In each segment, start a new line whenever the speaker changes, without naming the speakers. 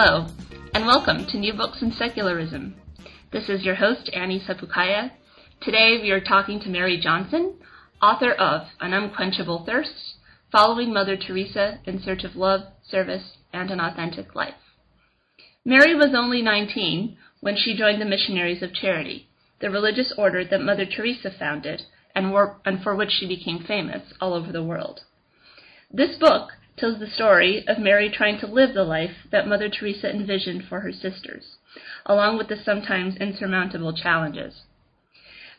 Hello, and welcome to New Books in Secularism. This is your host, Annie Sepukaya. Today we are talking to Mary Johnson, author of An Unquenchable Thirst, Following Mother Teresa in Search of Love, Service, and an Authentic Life. Mary was only 19 when she joined the Missionaries of Charity, the religious order that Mother Teresa founded and for which she became famous all over the world. This book tells the story of Mary trying to live the life that Mother Teresa envisioned for her sisters, along with the sometimes insurmountable challenges.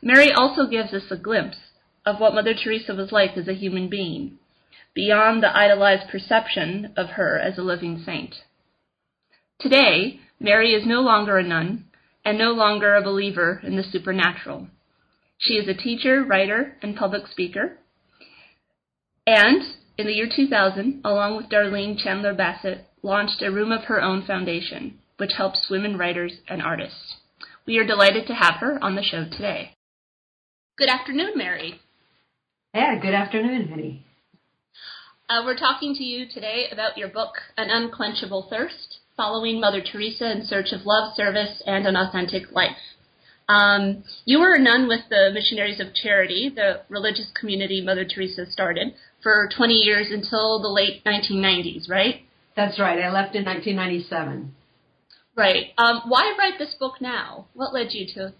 Mary also gives us a glimpse of what Mother Teresa was like as a human being, beyond the idolized perception of her as a living saint. Today, Mary is no longer a nun and no longer a believer in the supernatural. She is a teacher, writer, and public speaker. And in the year 2000, along with Darlene Chandler Bassett, launched a Room of Her Own Foundation, which helps women writers and artists. We are delighted to have her on the show today. Good afternoon, Mary.
Yeah, good afternoon, Hetty.
Uh, we're talking to you today about your book, An Unquenchable Thirst Following Mother Teresa in Search of Love, Service, and an Authentic Life. Um, you were a nun with the Missionaries of Charity, the religious community Mother Teresa started, for 20 years until the late 1990s, right?
That's right. I left in 1997.
Right. Um, why write this book now? What led you to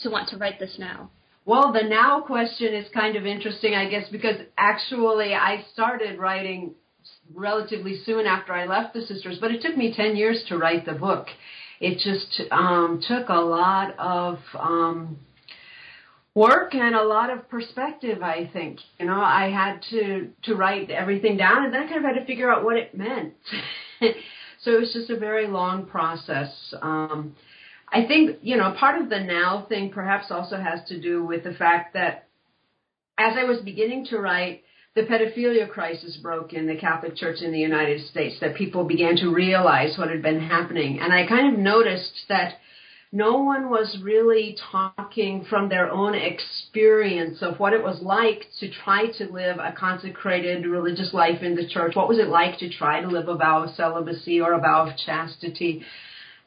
to want to write this now?
Well, the now question is kind of interesting, I guess, because actually I started writing relatively soon after I left the sisters, but it took me 10 years to write the book. It just um, took a lot of um, work and a lot of perspective i think. You know i had to to write everything down and then i kind of had to figure out what it meant. So it was just a very long process. Um i think you know part of the now thing perhaps also has to do with the fact that as i was beginning to write the pedophilia crisis broke in the Catholic Church in the United States, that people began to realize what had been happening. And I kind of noticed that no one was really talking from their own experience of what it was like to try to live a consecrated religious life in the church. What was it like to try to live a vow of celibacy or a vow of chastity?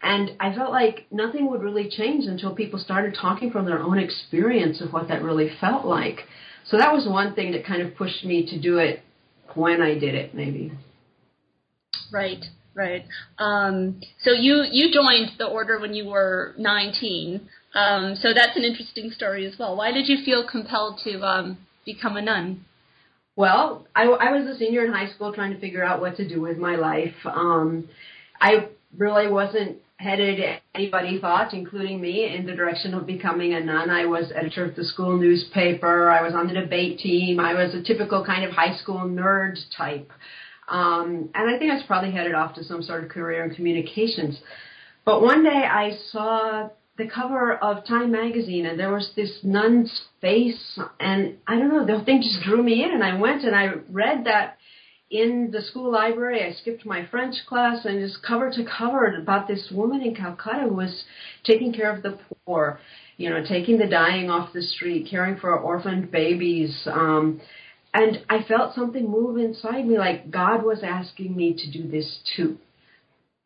And I felt like nothing would really change until people started talking from their own experience of what that really felt like. So that was one thing that kind of pushed me to do it when I did it, maybe.
Right. Right. Um, so you you joined the order when you were 19. Um, so that's an interesting story as well. Why did you feel compelled to um, become a nun?
Well, I, I was a senior in high school trying to figure out what to do with my life. Um, I really wasn't headed anybody thought, including me, in the direction of becoming a nun. I was editor of the school newspaper. I was on the debate team. I was a typical kind of high school nerd type. Um, and I think I was probably headed off to some sort of career in communications. But one day I saw the cover of Time magazine and there was this nun's face and I don't know, the thing just drew me in and I went and I read that in the school library. I skipped my French class and just cover to cover about this woman in Calcutta who was taking care of the poor, you know, taking the dying off the street, caring for orphaned babies, um, and I felt something move inside me, like God was asking me to do this too.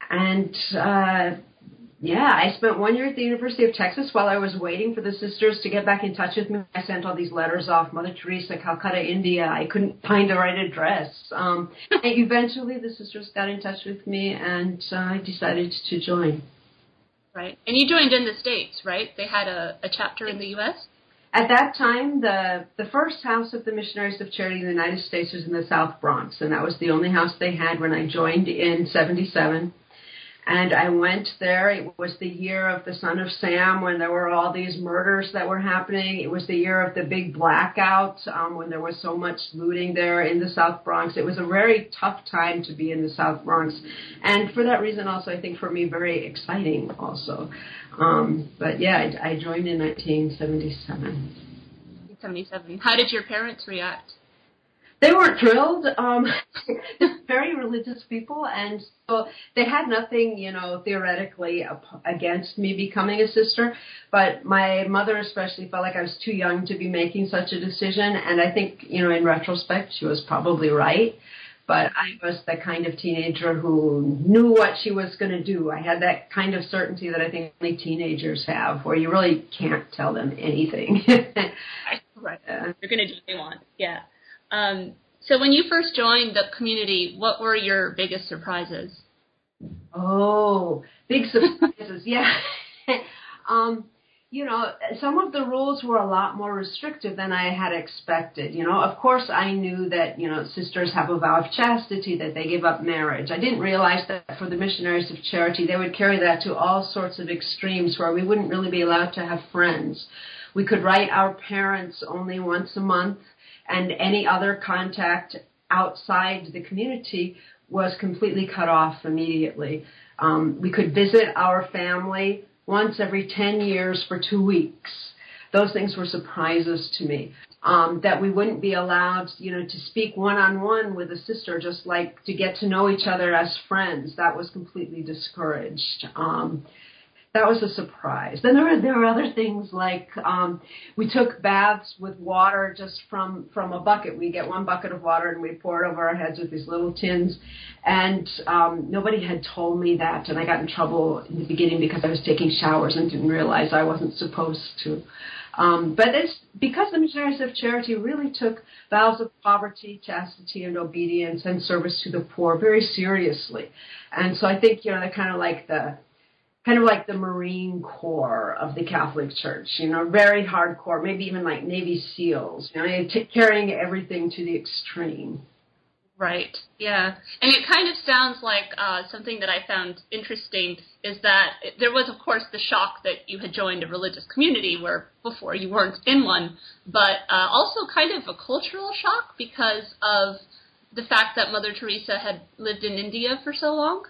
And uh, yeah, I spent one year at the University of Texas while I was waiting for the sisters to get back in touch with me. I sent all these letters off, Mother Teresa, Calcutta, India. I couldn't find the right address. Um, and eventually, the sisters got in touch with me, and uh, I decided to join.
Right, and you joined in the states, right? They had a, a chapter in the U.S.
At that time, the the first house of the Missionaries of Charity in the United States was in the South Bronx, and that was the only house they had when I joined in '77. And I went there. It was the year of the Son of Sam when there were all these murders that were happening. It was the year of the big blackout um, when there was so much looting there in the South Bronx. It was a very tough time to be in the South Bronx. And for that reason, also, I think for me, very exciting also. Um, but yeah, I, I joined in 1977.
77. How did your parents react?
They weren't thrilled. Um, they're very religious people, and so they had nothing, you know, theoretically against me becoming a sister. But my mother especially felt like I was too young to be making such a decision, and I think, you know, in retrospect, she was probably right. but I was the kind of teenager who knew what she was going to do. I had that kind of certainty that I think only teenagers have, where you really can't tell them anything.
right. Uh, You're going to do what they want. Yeah. Um, so when you first joined the community, what were your biggest surprises?
Oh, big surprises. yeah. um, you know, some of the rules were a lot more restrictive than I had expected. You know, of course, I knew that, you know, sisters have a vow of chastity, that they give up marriage. I didn't realize that for the missionaries of charity, they would carry that to all sorts of extremes where we wouldn't really be allowed to have friends. We could write our parents only once a month, and any other contact outside the community was completely cut off immediately. Um, we could visit our family once every 10 years for two weeks. Those things were surprises to me. Um, that we wouldn't be allowed, you know, to speak one on one with a sister, just like to get to know each other as friends. That was completely discouraged. Um, that was a surprise. Then there were there were other things like um, we took baths with water just from from a bucket. We get one bucket of water and we pour it over our heads with these little tins. And um, nobody had told me that, and I got in trouble in the beginning because I was taking showers and didn't realize I wasn't supposed to. Um, but it's because the missionaries of charity really took vows of poverty, chastity, and obedience and service to the poor very seriously. And so I think you know they're kind of like the kind of like the Marine Corps of the Catholic Church, you know, very hardcore, maybe even like Navy SEALs, you know, t- carrying everything to the extreme.
Right. Yeah. And it kind of sounds like uh, something that I found interesting is that there was, of course, the shock that you had joined a religious community where before you weren't in one, but uh, also kind of a cultural shock because of the fact that Mother Teresa had lived in India for so long.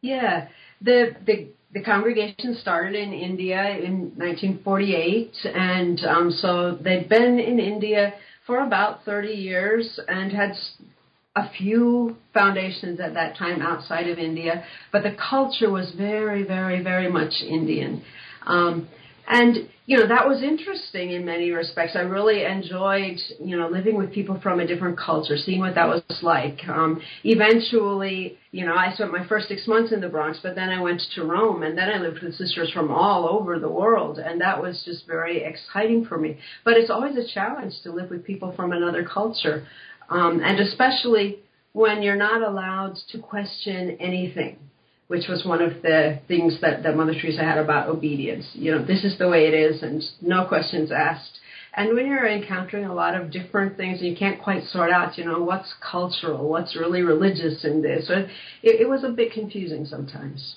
Yeah. The the the congregation started in India in 1948, and um, so they'd been in India for about 30 years and had a few foundations at that time outside of India, but the culture was very, very, very much Indian. Um, and you know that was interesting in many respects. I really enjoyed you know living with people from a different culture, seeing what that was like. Um, eventually, you know, I spent my first six months in the Bronx, but then I went to Rome, and then I lived with sisters from all over the world, and that was just very exciting for me. But it's always a challenge to live with people from another culture, um, and especially when you're not allowed to question anything which was one of the things that, that Mother Teresa had about obedience. You know, this is the way it is and no questions asked. And when you're encountering a lot of different things and you can't quite sort out, you know, what's cultural, what's really religious in this, it, it was a bit confusing sometimes.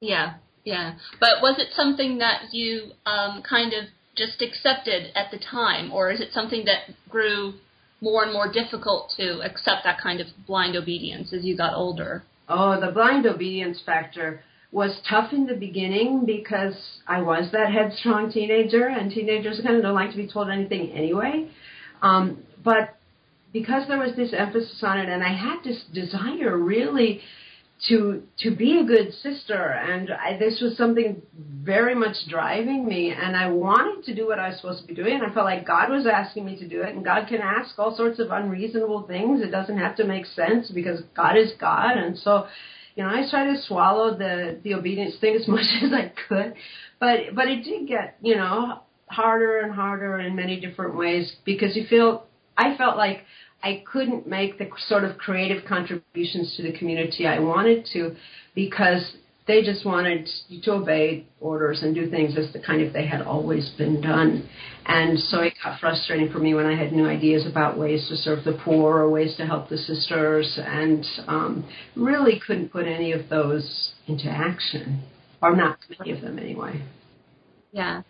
Yeah, yeah. But was it something that you um, kind of just accepted at the time, or is it something that grew more and more difficult to accept that kind of blind obedience as you got older?
Oh, the blind obedience factor was tough in the beginning because I was that headstrong teenager, and teenagers kind of don't like to be told anything anyway. Um, but because there was this emphasis on it, and I had this desire really to to be a good sister. And I, this was something very much driving me. And I wanted to do what I was supposed to be doing. And I felt like God was asking me to do it. And God can ask all sorts of unreasonable things. It doesn't have to make sense because God is God. And so you know I tried to swallow the the obedience thing as much as I could. But but it did get you know harder and harder in many different ways because you feel I felt like I couldn't make the sort of creative contributions to the community I wanted to because they just wanted you to obey orders and do things as the kind of they had always been done. And so it got frustrating for me when I had new ideas about ways to serve the poor or ways to help the sisters and um, really couldn't put any of those into action, or not many of them anyway.
Yeah.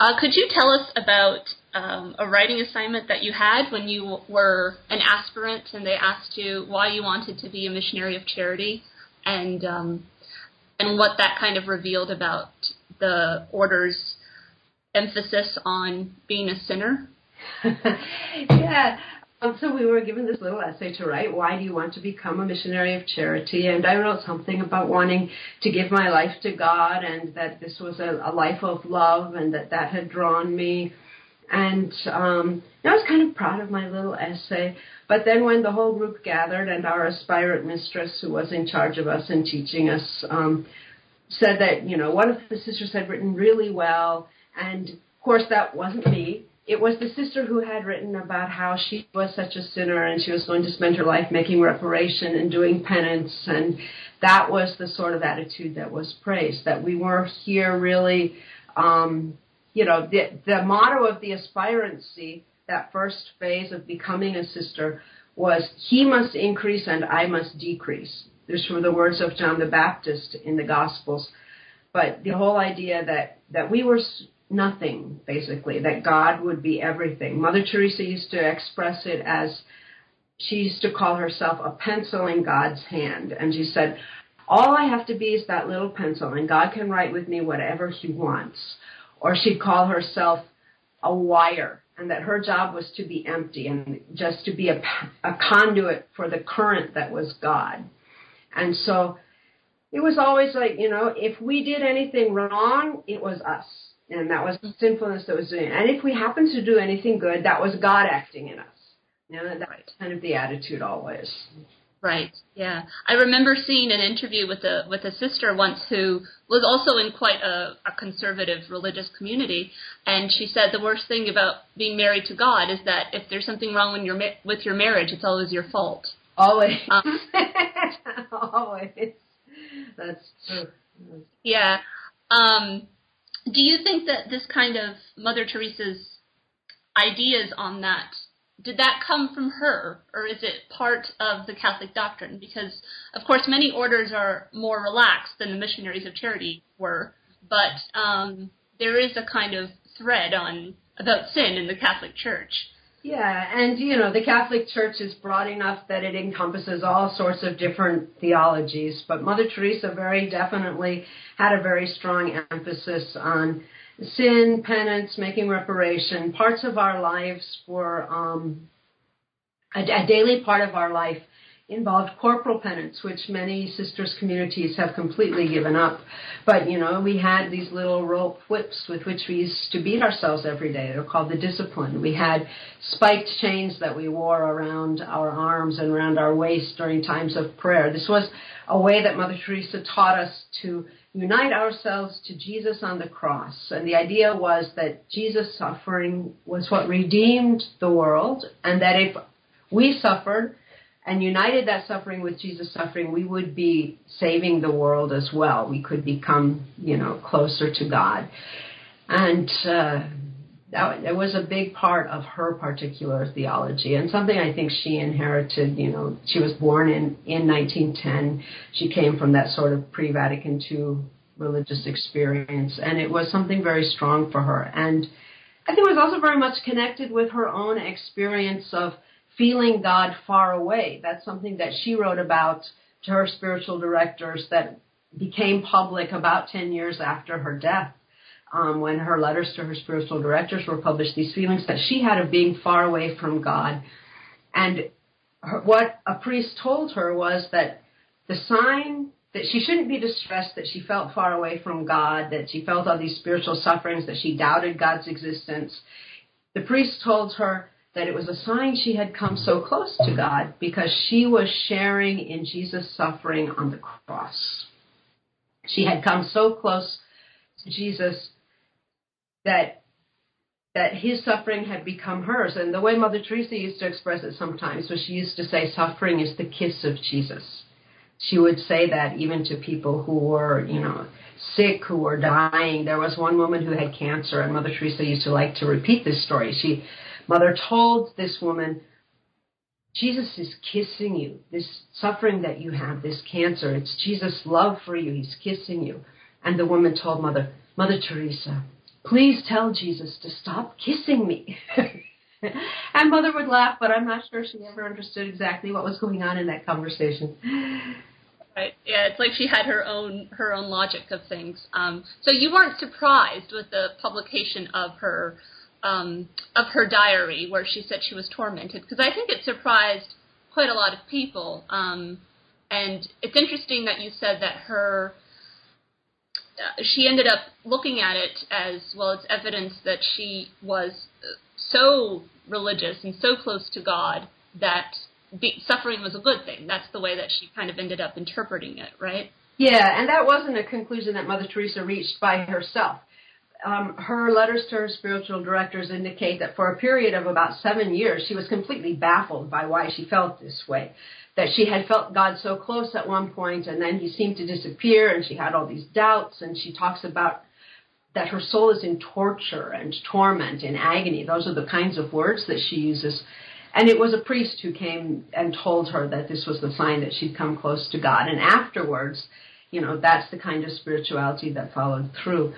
Uh, could you tell us about um, a writing assignment that you had when you were an aspirant and they asked you why you wanted to be a missionary of charity and um, and what that kind of revealed about the order's emphasis on being a sinner?
yeah. So we were given this little essay to write. Why do you want to become a missionary of charity? And I wrote something about wanting to give my life to God, and that this was a, a life of love, and that that had drawn me And um, I was kind of proud of my little essay. But then when the whole group gathered and our aspirant mistress, who was in charge of us and teaching us, um, said that, you know, one of the sisters had written really well. And of course, that wasn't me. It was the sister who had written about how she was such a sinner and she was going to spend her life making reparation and doing penance. And that was the sort of attitude that was praised, that we were here really, um, you know, the, the motto of the aspirancy, that first phase of becoming a sister, was he must increase and I must decrease. There's from the words of John the Baptist in the Gospels. But the whole idea that, that we were nothing, basically, that God would be everything. Mother Teresa used to express it as she used to call herself a pencil in God's hand. And she said, All I have to be is that little pencil, and God can write with me whatever He wants. Or she'd call herself a wire, and that her job was to be empty and just to be a, a conduit for the current that was God. And so it was always like, you know, if we did anything wrong, it was us and that was the sinfulness that was doing it. And if we happened to do anything good, that was God acting in us. You know, that's right. kind of the attitude always.
Right. Yeah. I remember seeing an interview with a with a sister once who was also in quite a, a conservative religious community, and she said the worst thing about being married to God is that if there's something wrong with your with your marriage, it's always your fault.
Always. Um, always. That's true.
Yeah. Um, do you think that this kind of Mother Teresa's ideas on that did that come from her or is it part of the Catholic doctrine? Because of course many orders are more relaxed than the missionaries of charity were, but um, there is a kind of thread on about sin in the Catholic Church.
Yeah, and you know, the Catholic Church is broad enough that it encompasses all sorts of different theologies, but Mother Teresa very definitely had a very strong emphasis on sin, penance, making reparation. Parts of our lives were um, a, a daily part of our life involved corporal penance, which many sisters communities have completely given up. But, you know, we had these little rope whips with which we used to beat ourselves every day. They're called the discipline. We had spiked chains that we wore around our arms and around our waist during times of prayer. This was a way that Mother Teresa taught us to unite ourselves to Jesus on the cross. And the idea was that Jesus' suffering was what redeemed the world, and that if we suffered, and united that suffering with Jesus' suffering, we would be saving the world as well. We could become, you know, closer to God. And uh, that, was a big part of her particular theology and something I think she inherited. You know, she was born in, in 1910. She came from that sort of pre Vatican II religious experience, and it was something very strong for her. And I think it was also very much connected with her own experience of feeling God far away. That's something that she wrote about to her spiritual directors that became public about 10 years after her death. Um, when her letters to her spiritual directors were published, these feelings that she had of being far away from God. And her, what a priest told her was that the sign that she shouldn't be distressed that she felt far away from God, that she felt all these spiritual sufferings, that she doubted God's existence. The priest told her that it was a sign she had come so close to God because she was sharing in Jesus' suffering on the cross. She had come so close to Jesus that that his suffering had become hers. And the way Mother Teresa used to express it sometimes was she used to say suffering is the kiss of Jesus. She would say that even to people who were, you know, sick, who were dying. There was one woman who had cancer, and Mother Teresa used to like to repeat this story. She Mother told this woman, Jesus is kissing you. This suffering that you have, this cancer, it's Jesus' love for you. He's kissing you. And the woman told Mother, Mother Teresa, please tell Jesus to stop kissing me. and Mother would laugh, but I'm not sure she ever understood exactly what was going on in that conversation.
Right. Yeah, it's like she had her own her own logic of things. Um, so you weren't surprised with the publication of her um, of her diary where she said she was tormented because I think it surprised quite a lot of people. Um, and it's interesting that you said that her uh, she ended up looking at it as well as evidence that she was so religious and so close to God that be, suffering was a good thing. That's the way that she kind of ended up interpreting it, right?
Yeah, and that wasn't a conclusion that Mother Teresa reached by herself. Um, her letters to her spiritual directors indicate that for a period of about seven years, she was completely baffled by why she felt this way. That she had felt God so close at one point, and then he seemed to disappear, and she had all these doubts, and she talks about that her soul is in torture and torment and agony. Those are the kinds of words that she uses. And it was a priest who came and told her that this was the sign that she'd come close to God. And afterwards, you know, that's the kind of spirituality that followed through.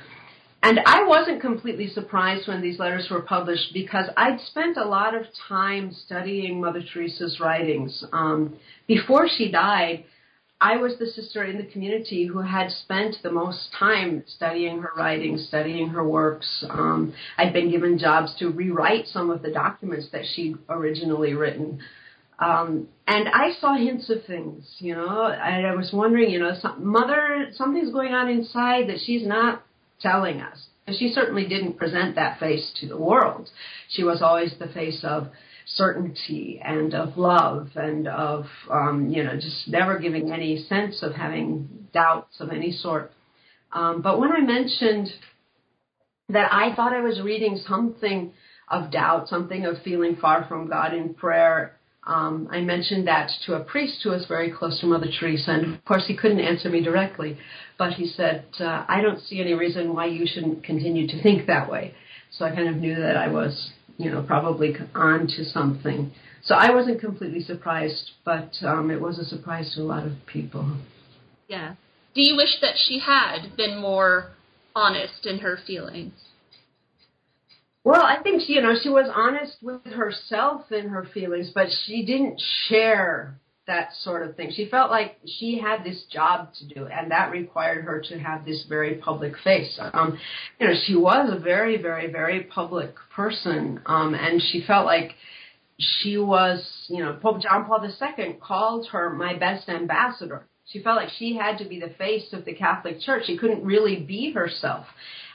And I wasn't completely surprised when these letters were published because I'd spent a lot of time studying Mother Teresa's writings. Um, before she died, I was the sister in the community who had spent the most time studying her writings, studying her works. Um, I'd been given jobs to rewrite some of the documents that she'd originally written. Um, and I saw hints of things, you know, and I was wondering, you know, some, mother, something's going on inside that she's not telling us. She certainly didn't present that face to the world. She was always the face of certainty and of love and of um, you know just never giving any sense of having doubts of any sort. Um, but when I mentioned that I thought I was reading something of doubt, something of feeling far from God in prayer, um, I mentioned that to a priest who was very close to Mother Teresa, and of course he couldn't answer me directly, but he said, uh, "I don't see any reason why you shouldn't continue to think that way." So I kind of knew that I was you know, probably on to something. So I wasn't completely surprised, but um, it was a surprise to a lot of people.
Yeah. Do you wish that she had been more honest in her feelings?
Well, I think she, you know she was honest with herself in her feelings, but she didn't share that sort of thing. She felt like she had this job to do, and that required her to have this very public face. Um, you know, she was a very, very, very public person, um, and she felt like she was, you know, Pope John Paul II called her my best ambassador. She felt like she had to be the face of the Catholic Church. She couldn't really be herself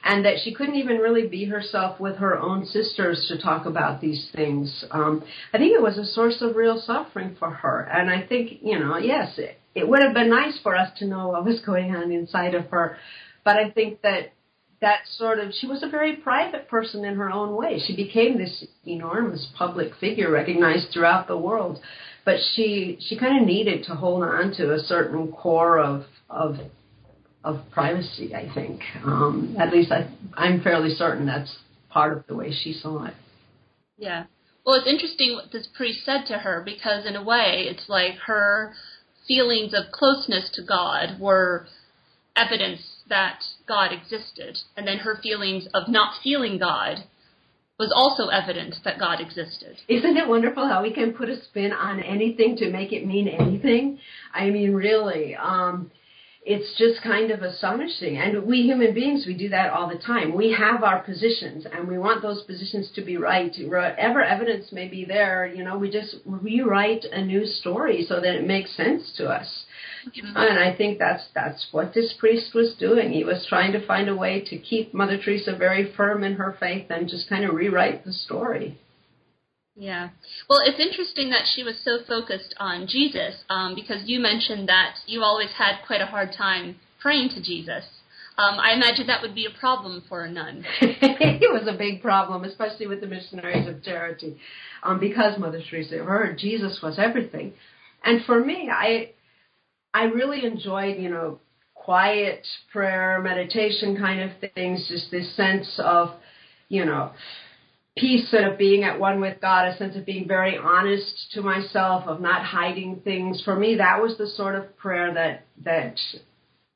and that she couldn't even really be herself with her own sisters to talk about these things. Um, I think it was a source of real suffering for her, and I think you know, yes, it, it would have been nice for us to know what was going on inside of her, but I think that that sort of she was a very private person in her own way. She became this enormous public figure recognized throughout the world, but she she kind of needed to hold on to a certain core of of of privacy. I think, um, at least I, I'm fairly certain that's part of the way she saw it.
Yeah. Well, it's interesting what this priest said to her because, in a way, it's like her feelings of closeness to God were evidence that God existed, and then her feelings of not feeling God was also evidence that God existed.
Isn't it wonderful how we can put a spin on anything to make it mean anything? I mean, really. Um, it's just kind of astonishing. And we human beings, we do that all the time. We have our positions and we want those positions to be right. Whatever evidence may be there, you know, we just rewrite a new story so that it makes sense to us. And I think that's that's what this priest was doing. He was trying to find a way to keep Mother Teresa very firm in her faith and just kind of rewrite the story.
Yeah. Well, it's interesting that she was so focused on Jesus um, because you mentioned that you always had quite a hard time praying to Jesus. Um, I imagine that would be a problem for a nun.
it was a big problem, especially with the missionaries of charity, um, because Mother Teresa, her Jesus was everything, and for me, I, I really enjoyed, you know, quiet prayer, meditation kind of things, just this sense of, you know, peace sort of being at one with God, a sense of being very honest to myself, of not hiding things. For me, that was the sort of prayer that that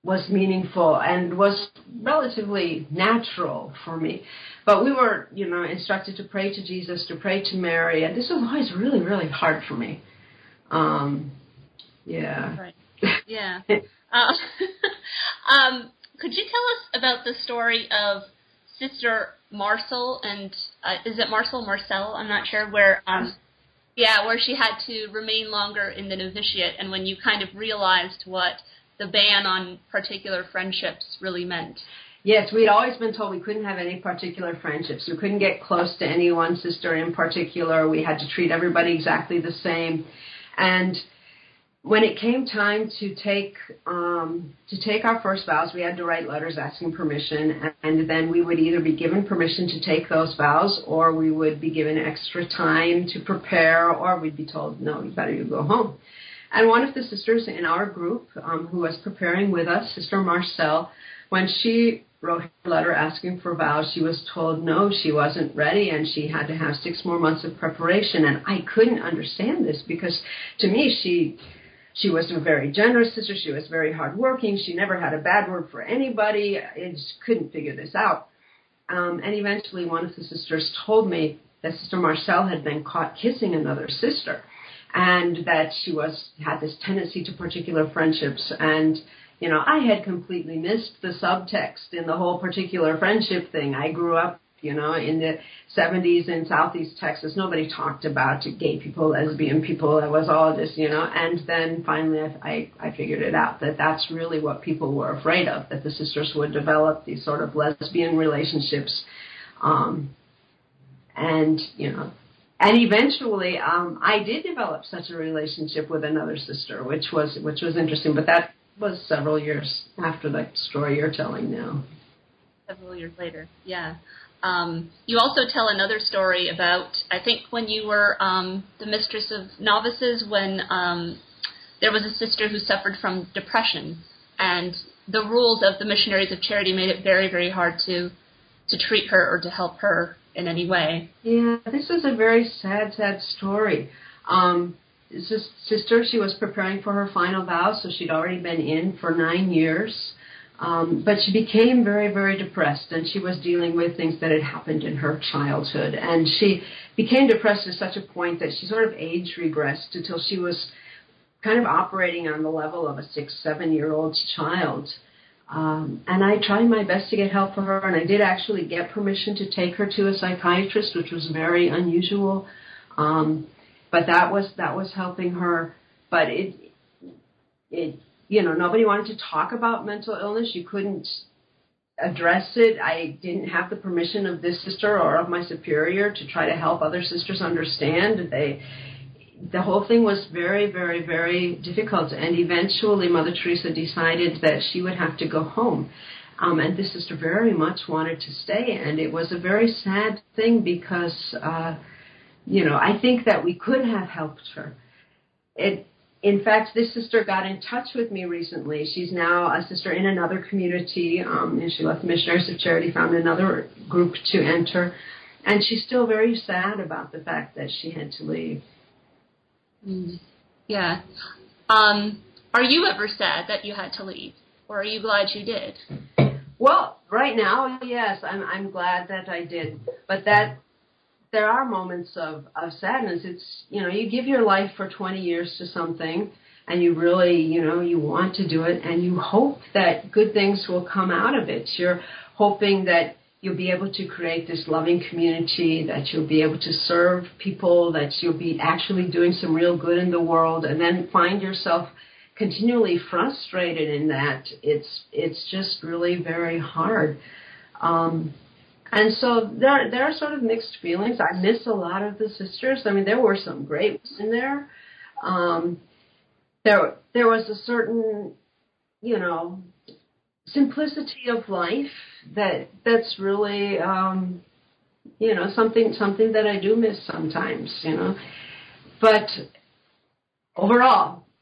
was meaningful and was relatively natural for me. But we were, you know, instructed to pray to Jesus, to pray to Mary, and this was always really, really hard for me. Um, yeah.
Right. Yeah. uh, um, could you tell us about the story of Sister Marcel and uh, is it Marcel Marcel? I'm not sure where. Um, yeah, where she had to remain longer in the novitiate, and when you kind of realized what the ban on particular friendships really meant.
Yes, we'd always been told we couldn't have any particular friendships. We couldn't get close to any one sister in particular. We had to treat everybody exactly the same. And when it came time to take um, to take our first vows, we had to write letters asking permission, and then we would either be given permission to take those vows, or we would be given extra time to prepare, or we'd be told, "No, you better you go home." And one of the sisters in our group, um, who was preparing with us, Sister Marcel, when she wrote a letter asking for vows, she was told no, she wasn't ready, and she had to have six more months of preparation. And I couldn't understand this because, to me, she she was a very generous sister. She was very hardworking. She never had a bad word for anybody. I just couldn't figure this out. Um, and eventually, one of the sisters told me that Sister Marcel had been caught kissing another sister, and that she was had this tendency to particular friendships. And you know, I had completely missed the subtext in the whole particular friendship thing. I grew up you know, in the 70s in Southeast Texas, nobody talked about gay people, lesbian people. It was all just, you know. And then finally, I, I, I figured it out that that's really what people were afraid of that the sisters would develop these sort of lesbian relationships, um, and you know, and eventually, um, I did develop such a relationship with another sister, which was which was interesting. But that was several years after the story you're telling now.
Several years later, yeah. Um, you also tell another story about, I think, when you were um, the mistress of novices, when um, there was a sister who suffered from depression, and the rules of the Missionaries of Charity made it very, very hard to to treat her or to help her in any way.
Yeah, this is a very sad, sad story. Um, this sister, she was preparing for her final vows, so she'd already been in for nine years. Um, but she became very, very depressed, and she was dealing with things that had happened in her childhood. And she became depressed to such a point that she sort of age regressed until she was kind of operating on the level of a six, seven year old child. Um, and I tried my best to get help for her, and I did actually get permission to take her to a psychiatrist, which was very unusual. Um, but that was that was helping her. But it it you know, nobody wanted to talk about mental illness. You couldn't address it. I didn't have the permission of this sister or of my superior to try to help other sisters understand. They, the whole thing was very, very, very difficult. And eventually, Mother Teresa decided that she would have to go home. Um, and this sister very much wanted to stay. And it was a very sad thing because, uh, you know, I think that we could have helped her. It in fact, this sister got in touch with me recently. She's now a sister in another community, um, and she left Missionaries of Charity, found another group to enter, and she's still very sad about the fact that she had to leave.
Mm. Yeah. Um, are you ever sad that you had to leave, or are you glad you did?
Well, right now, yes, I'm I'm glad that I did, but that there are moments of, of sadness. It's, you know, you give your life for 20 years to something and you really, you know, you want to do it and you hope that good things will come out of it. You're hoping that you'll be able to create this loving community, that you'll be able to serve people, that you'll be actually doing some real good in the world and then find yourself continually frustrated in that. It's, it's just really very hard. Um, and so there, there are sort of mixed feelings. I miss a lot of the sisters. I mean, there were some great ones in there. Um, there, there was a certain, you know, simplicity of life that that's really, um, you know, something something that I do miss sometimes. You know, but overall,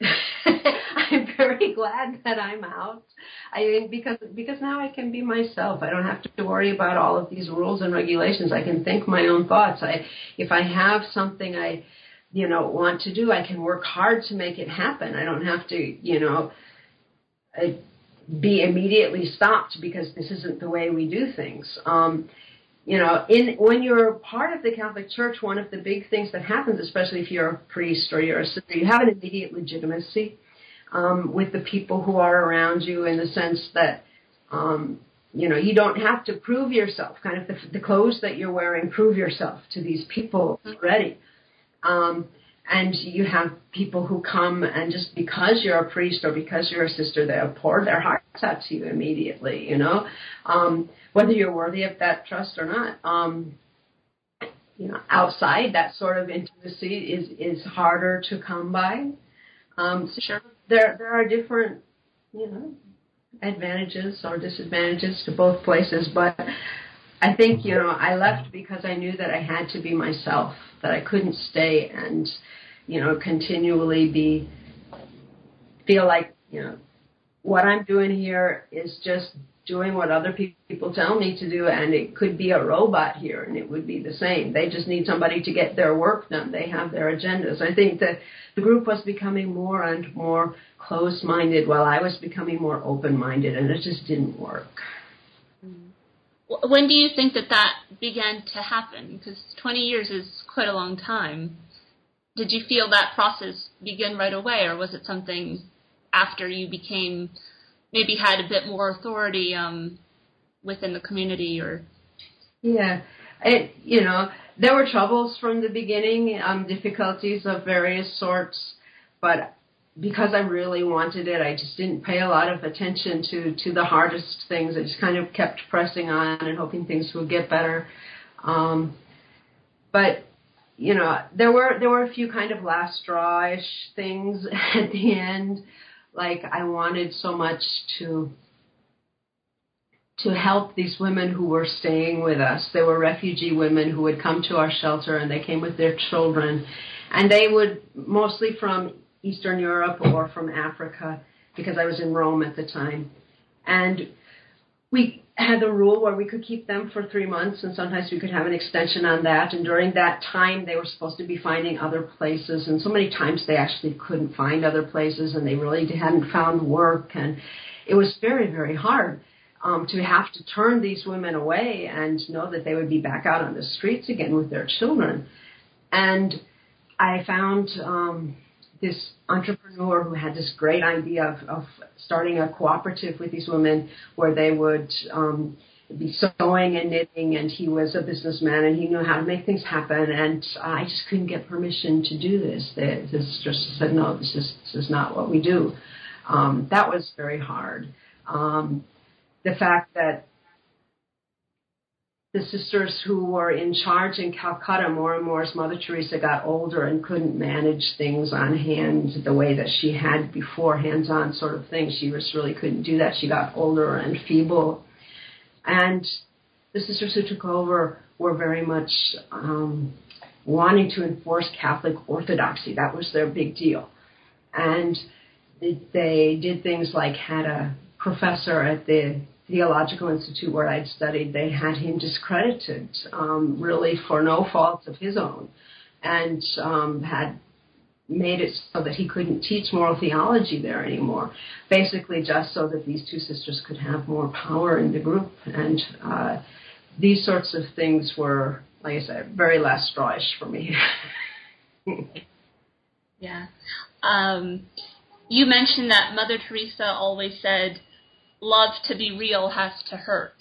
very glad that I'm out. I because because now I can be myself. I don't have to worry about all of these rules and regulations. I can think my own thoughts. I if I have something I you know want to do, I can work hard to make it happen. I don't have to you know be immediately stopped because this isn't the way we do things. Um, you know, in when you're part of the Catholic Church, one of the big things that happens, especially if you're a priest or you're a sister, you have an immediate legitimacy um, with the people who are around you in the sense that um, you know you don't have to prove yourself. Kind of the, the clothes that you're wearing prove yourself to these people already. Um, and you have people who come and just because you're a priest or because you're a sister, they'll pour their hearts out to you immediately, you know, um, whether you're worthy of that trust or not. Um, you know, outside that sort of intimacy is is harder to come by. Um,
sure.
There there are different, you know, advantages or disadvantages to both places, but I think you know I left because I knew that I had to be myself, that I couldn't stay and you know continually be feel like you know what I'm doing here is just doing what other people tell me to do, and it could be a robot here, and it would be the same. They just need somebody to get their work done. They have their agendas. I think that the group was becoming more and more closed-minded, while I was becoming more open-minded, and it just didn't work.
When do you think that that began to happen? Because 20 years is quite a long time. Did you feel that process begin right away, or was it something after you became maybe had a bit more authority um, within the community, or?
Yeah, it you know there were troubles from the beginning, um, difficulties of various sorts, but because I really wanted it, I just didn't pay a lot of attention to to the hardest things. I just kind of kept pressing on and hoping things would get better. Um, but you know, there were there were a few kind of last strawish things at the end. Like I wanted so much to to help these women who were staying with us. They were refugee women who would come to our shelter and they came with their children. And they would mostly from Eastern Europe or from Africa because I was in Rome at the time. And we had the rule where we could keep them for three months and sometimes we could have an extension on that. And during that time, they were supposed to be finding other places. And so many times they actually couldn't find other places and they really hadn't found work. And it was very, very hard. Um, to have to turn these women away and know that they would be back out on the streets again with their children. And I found um, this entrepreneur who had this great idea of, of starting a cooperative with these women where they would um, be sewing and knitting, and he was a businessman and he knew how to make things happen. And I just couldn't get permission to do this. The, the sister said, "No, this is this is not what we do." Um, that was very hard. Um, the fact that the sisters who were in charge in Calcutta, more and more as Mother Teresa got older and couldn't manage things on hand the way that she had before, hands on sort of thing. She just really couldn't do that. She got older and feeble. And the sisters who took over were very much um, wanting to enforce Catholic orthodoxy. That was their big deal. And they did things like had a professor at the Theological Institute where I'd studied, they had him discredited, um, really for no fault of his own, and um, had made it so that he couldn't teach moral theology there anymore. Basically, just so that these two sisters could have more power in the group. And uh, these sorts of things were, like I said, very last strawish for me.
yeah. Um, you mentioned that Mother Teresa always said, love to be real has to hurt.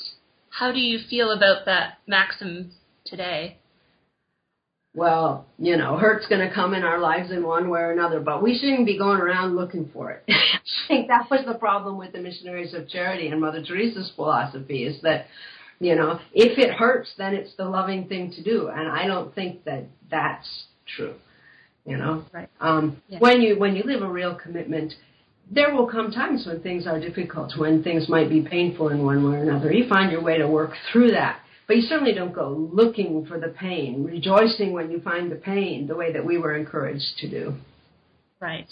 How do you feel about that maxim today?
Well, you know, hurt's going to come in our lives in one way or another, but we shouldn't be going around looking for it. I think that was the problem with the missionaries of charity and Mother Teresa's philosophy is that, you know, if it hurts, then it's the loving thing to do, and I don't think that that's true. You know,
right?
Um, yeah. When you when you live a real commitment, there will come times when things are difficult, when things might be painful in one way or another. You find your way to work through that. But you certainly don't go looking for the pain, rejoicing when you find the pain, the way that we were encouraged to do.
Right.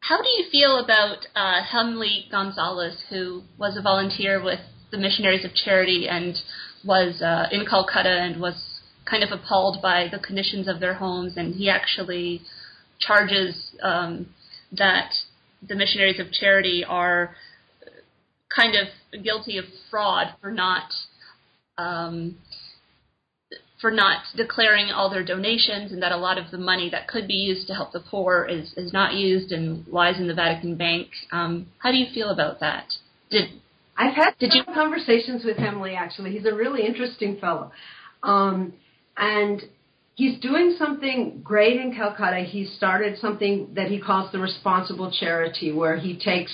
How do you feel about uh, Gonzalez, who was a volunteer with the Missionaries of Charity and was uh, in Calcutta and was kind of appalled by the conditions of their homes, and he actually charges um, that the missionaries of charity are kind of guilty of fraud for not um, for not declaring all their donations and that a lot of the money that could be used to help the poor is, is not used and lies in the Vatican Bank. Um, how do you feel about that? Did
I've had did you conversations with Hemley actually. He's a really interesting fellow. Um, and he's doing something great in Calcutta. He started something that he calls the responsible charity, where he takes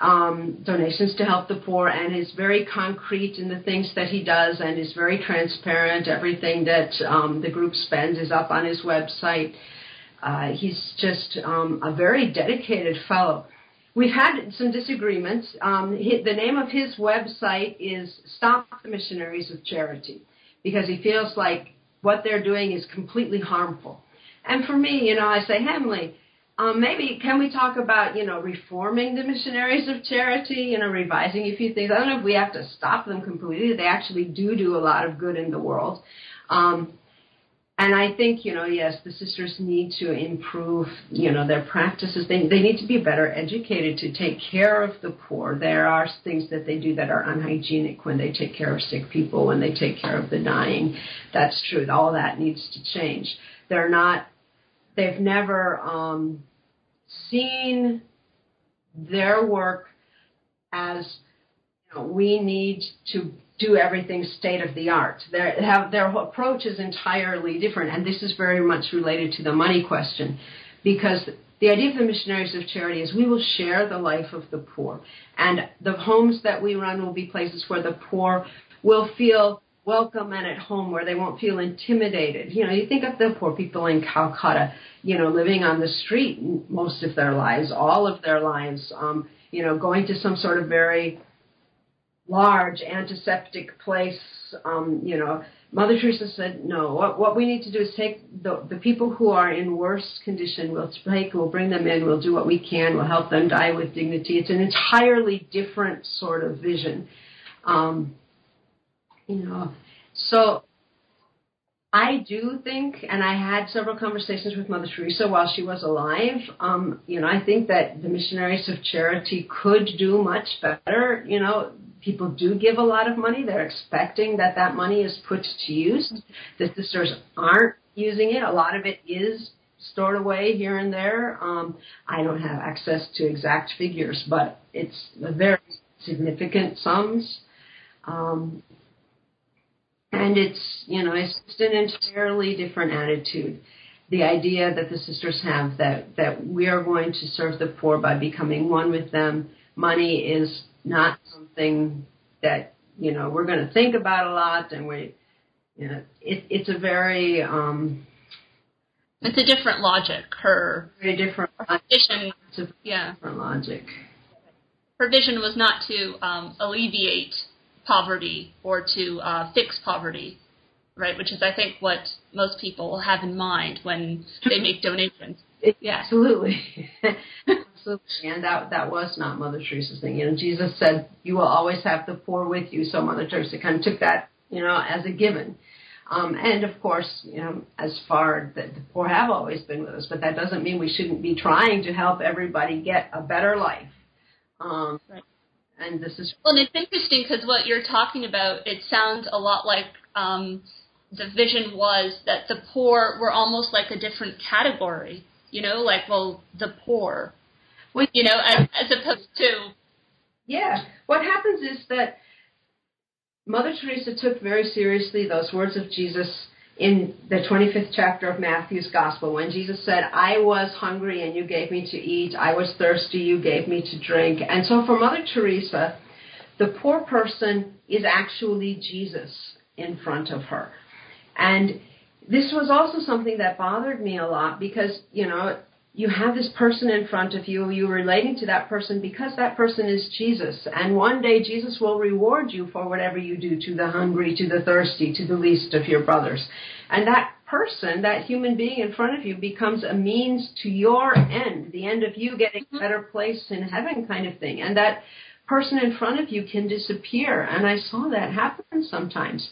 um, donations to help the poor and is very concrete in the things that he does and is very transparent. Everything that um, the group spends is up on his website. Uh, he's just um, a very dedicated fellow. We've had some disagreements. Um, he, the name of his website is Stop the Missionaries of Charity because he feels like what they're doing is completely harmful. And for me, you know, I say, Hemley, um, maybe can we talk about you know reforming the missionaries of charity, you know, revising a few things. I don't know if we have to stop them completely. They actually do do a lot of good in the world. Um, and I think, you know, yes, the sisters need to improve, you know, their practices. They, they need to be better educated to take care of the poor. There are things that they do that are unhygienic when they take care of sick people, when they take care of the dying. That's true. All that needs to change. They're not, they've never um, seen their work as, you know, we need to do everything state of the art. Their, have, their approach is entirely different, and this is very much related to the money question, because the idea of the missionaries of charity is we will share the life of the poor, and the homes that we run will be places where the poor will feel welcome and at home, where they won't feel intimidated. You know, you think of the poor people in Calcutta, you know, living on the street most of their lives, all of their lives, um, you know, going to some sort of very large antiseptic place. Um, you know, Mother Teresa said, no, what, what we need to do is take the, the people who are in worse condition, we'll take, we'll bring them in, we'll do what we can, we'll help them die with dignity. It's an entirely different sort of vision. Um, you know, so I do think, and I had several conversations with Mother Teresa while she was alive. Um, you know, I think that the missionaries of charity could do much better. You know, people do give a lot of money. They're expecting that that money is put to use. The sisters aren't using it. A lot of it is stored away here and there. Um, I don't have access to exact figures, but it's very significant sums. Um, and it's, you know, it's just an entirely different attitude. The idea that the sisters have that, that we are going to serve the poor by becoming one with them. Money is not something that you know we're going to think about a lot, and we, you know, it, it's a very um,
it's a different logic. Her
very different
vision,
it's
yeah,
different logic.
Her vision was not to um, alleviate poverty or to uh, fix poverty, right? Which is, I think, what most people have in mind when they make donations.
Yeah, absolutely. Absolutely. And that that was not Mother Teresa's thing. You know, Jesus said, "You will always have the poor with you." So Mother Teresa kind of took that, you know, as a given. Um, and of course, you know, as far that the poor have always been with us, but that doesn't mean we shouldn't be trying to help everybody get a better life. Um, right. And this is
well, and it's interesting because what you're talking about, it sounds a lot like um, the vision was that the poor were almost like a different category. You know, like well, the poor you know, as, as opposed to.
Yeah. What happens is that Mother Teresa took very seriously those words of Jesus in the 25th chapter of Matthew's Gospel when Jesus said, I was hungry and you gave me to eat. I was thirsty, you gave me to drink. And so for Mother Teresa, the poor person is actually Jesus in front of her. And this was also something that bothered me a lot because, you know, you have this person in front of you, you're relating to that person because that person is Jesus. And one day Jesus will reward you for whatever you do to the hungry, to the thirsty, to the least of your brothers. And that person, that human being in front of you becomes a means to your end, the end of you getting a better place in heaven kind of thing. And that person in front of you can disappear. And I saw that happen sometimes.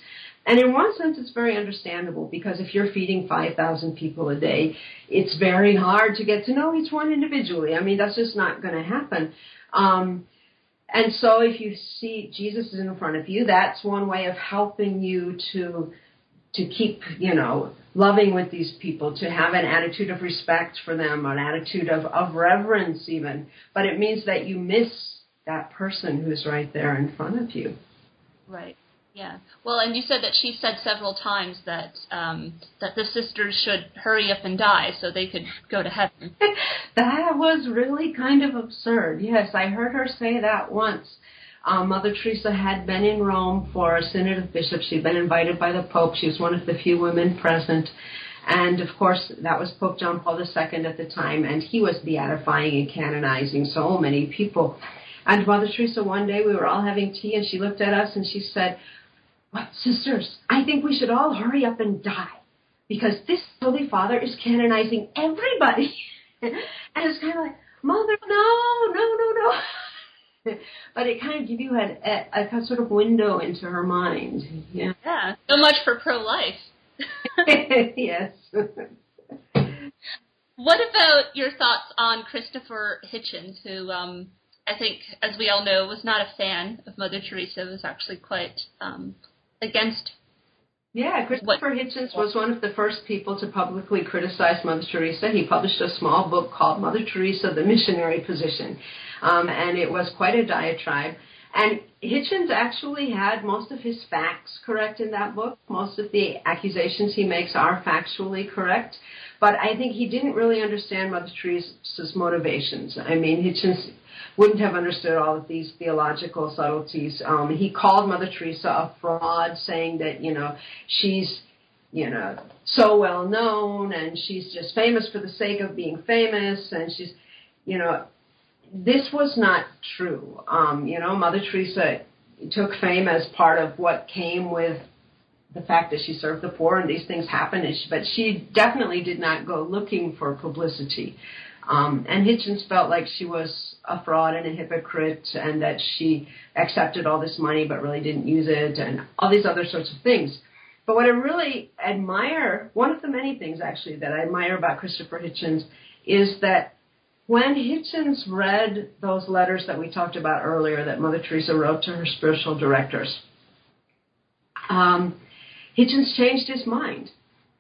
And in one sense, it's very understandable because if you're feeding 5,000 people a day, it's very hard to get to know each one individually. I mean, that's just not going to happen. Um, and so if you see Jesus is in front of you, that's one way of helping you to to keep, you know, loving with these people, to have an attitude of respect for them, an attitude of, of reverence even. But it means that you miss that person who's right there in front of you.
Right. Yeah. Well, and you said that she said several times that um, that the sisters should hurry up and die so they could go to heaven.
that was really kind of absurd. Yes, I heard her say that once. Um, Mother Teresa had been in Rome for a synod of bishops. She'd been invited by the Pope. She was one of the few women present. And of course, that was Pope John Paul II at the time, and he was beatifying and canonizing so many people. And Mother Teresa, one day we were all having tea, and she looked at us and she said, Well, sisters, I think we should all hurry up and die because this Holy Father is canonizing everybody. and it's kind of like, Mother, no, no, no, no. but it kind of gives you a, a, a sort of window into her mind. Yeah.
Yeah. So much for pro life.
yes.
what about your thoughts on Christopher Hitchens, who um, I think, as we all know, was not a fan of Mother Teresa, was actually quite um, against.
Yeah, Christopher what, Hitchens was one of the first people to publicly criticize Mother Teresa. He published a small book called Mother Teresa, the Missionary Position, um, and it was quite a diatribe. And Hitchens actually had most of his facts correct in that book. Most of the accusations he makes are factually correct. But I think he didn't really understand Mother Teresa's motivations. I mean, Hitchens wouldn't have understood all of these theological subtleties. Um, he called Mother Teresa a fraud, saying that, you know, she's, you know, so well known and she's just famous for the sake of being famous and she's, you know, this was not true. Um, you know, Mother Teresa took fame as part of what came with the fact that she served the poor and these things happened, but she definitely did not go looking for publicity. Um, and Hitchens felt like she was a fraud and a hypocrite and that she accepted all this money but really didn't use it and all these other sorts of things. But what I really admire, one of the many things actually that I admire about Christopher Hitchens is that when Hitchens read those letters that we talked about earlier that Mother Teresa wrote to her spiritual directors, um, Hitchens changed his mind.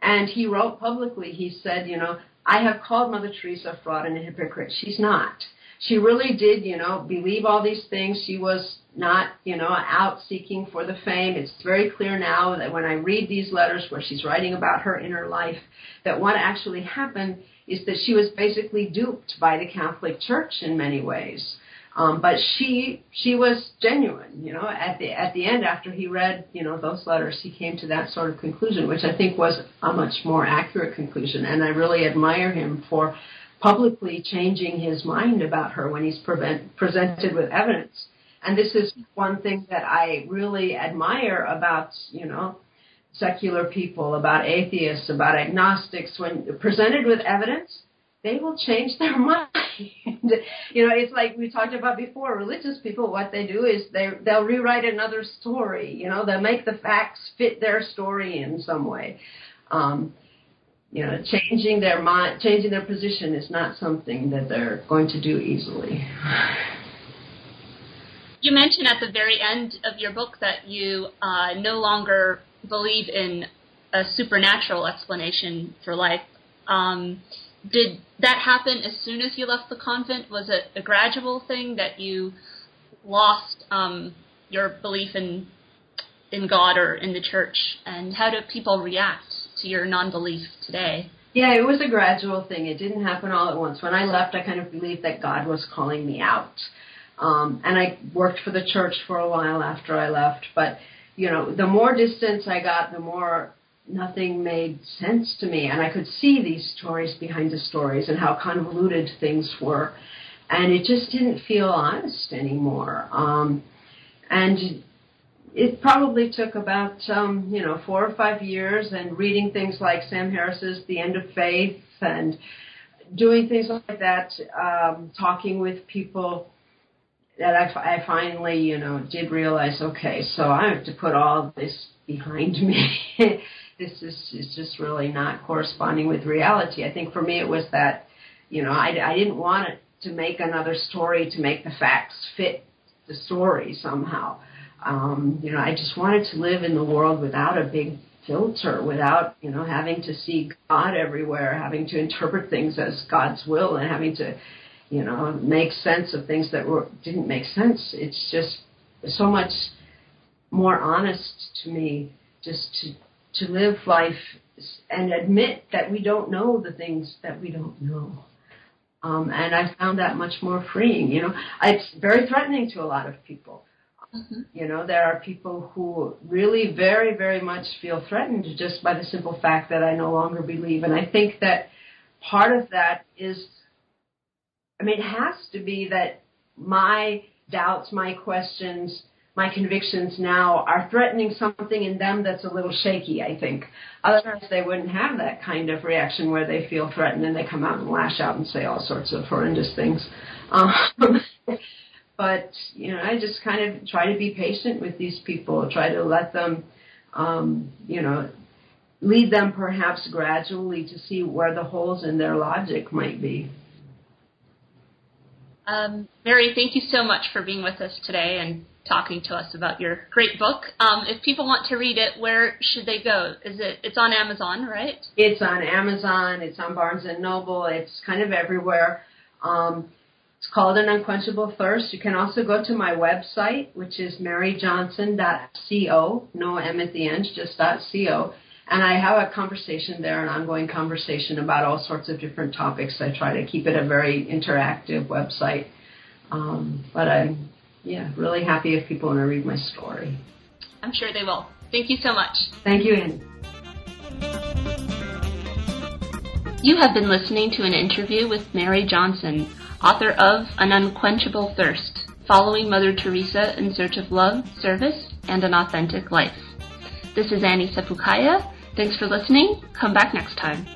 And he wrote publicly, he said, you know, I have called Mother Teresa a fraud and a hypocrite. She's not. She really did, you know, believe all these things. She was not, you know, out seeking for the fame. It's very clear now that when I read these letters where she's writing about her inner life, that what actually happened is that she was basically duped by the Catholic Church in many ways. Um, but she she was genuine, you know. At the at the end, after he read you know those letters, he came to that sort of conclusion, which I think was a much more accurate conclusion. And I really admire him for publicly changing his mind about her when he's prevent, presented with evidence. And this is one thing that I really admire about you know secular people, about atheists, about agnostics, when presented with evidence, they will change their mind. you know, it's like we talked about before. Religious people, what they do is they they'll rewrite another story. You know, they'll make the facts fit their story in some way. Um, you know, changing their mind, changing their position is not something that they're going to do easily.
You mentioned at the very end of your book that you uh, no longer believe in a supernatural explanation for life. Um, did that happen as soon as you left the convent? Was it a gradual thing that you lost um, your belief in in God or in the church? And how do people react to your non-belief today?
Yeah, it was a gradual thing. It didn't happen all at once. When I left, I kind of believed that God was calling me out. Um, and I worked for the church for a while after I left. But you know, the more distance I got, the more nothing made sense to me. And I could see these stories behind the stories and how convoluted things were. And it just didn't feel honest anymore. Um, and it probably took about, um, you know, four or five years and reading things like Sam Harris's The End of Faith and doing things like that, um, talking with people that I, I finally, you know, did realize, okay, so I have to put all this behind me. this is, is just really not corresponding with reality. I think for me it was that, you know, I, I didn't want it to make another story to make the facts fit the story somehow. Um, you know, I just wanted to live in the world without a big filter, without, you know, having to see God everywhere, having to interpret things as God's will and having to you know, make sense of things that were didn't make sense. It's just so much more honest to me, just to to live life and admit that we don't know the things that we don't know. Um, and I found that much more freeing. You know, it's very threatening to a lot of people. Mm-hmm. You know, there are people who really very, very much feel threatened just by the simple fact that I no longer believe. And I think that part of that is, I mean, it has to be that my doubts, my questions, my convictions now are threatening something in them that's a little shaky, I think. Otherwise, they wouldn't have that kind of reaction where they feel threatened and they come out and lash out and say all sorts of horrendous things. Um, but, you know, I just kind of try to be patient with these people, try to let them, um, you know, lead them perhaps gradually to see where the holes in their logic might be.
Um, Mary, thank you so much for being with us today and talking to us about your great book. Um, if people want to read it, where should they go? Is it? It's on Amazon, right?
It's on Amazon. It's on Barnes and Noble. It's kind of everywhere. Um, it's called An Unquenchable Thirst. You can also go to my website, which is maryjohnson.co. No M at the end, just .co. And I have a conversation there, an ongoing conversation about all sorts of different topics. I try to keep it a very interactive website. Um, but I'm, yeah, really happy if people want to read my story.
I'm sure they will. Thank you so much.
Thank you, Annie.
You have been listening to an interview with Mary Johnson, author of An Unquenchable Thirst, following Mother Teresa in search of love, service, and an authentic life. This is Annie Sepukaya Thanks for listening. Come back next time.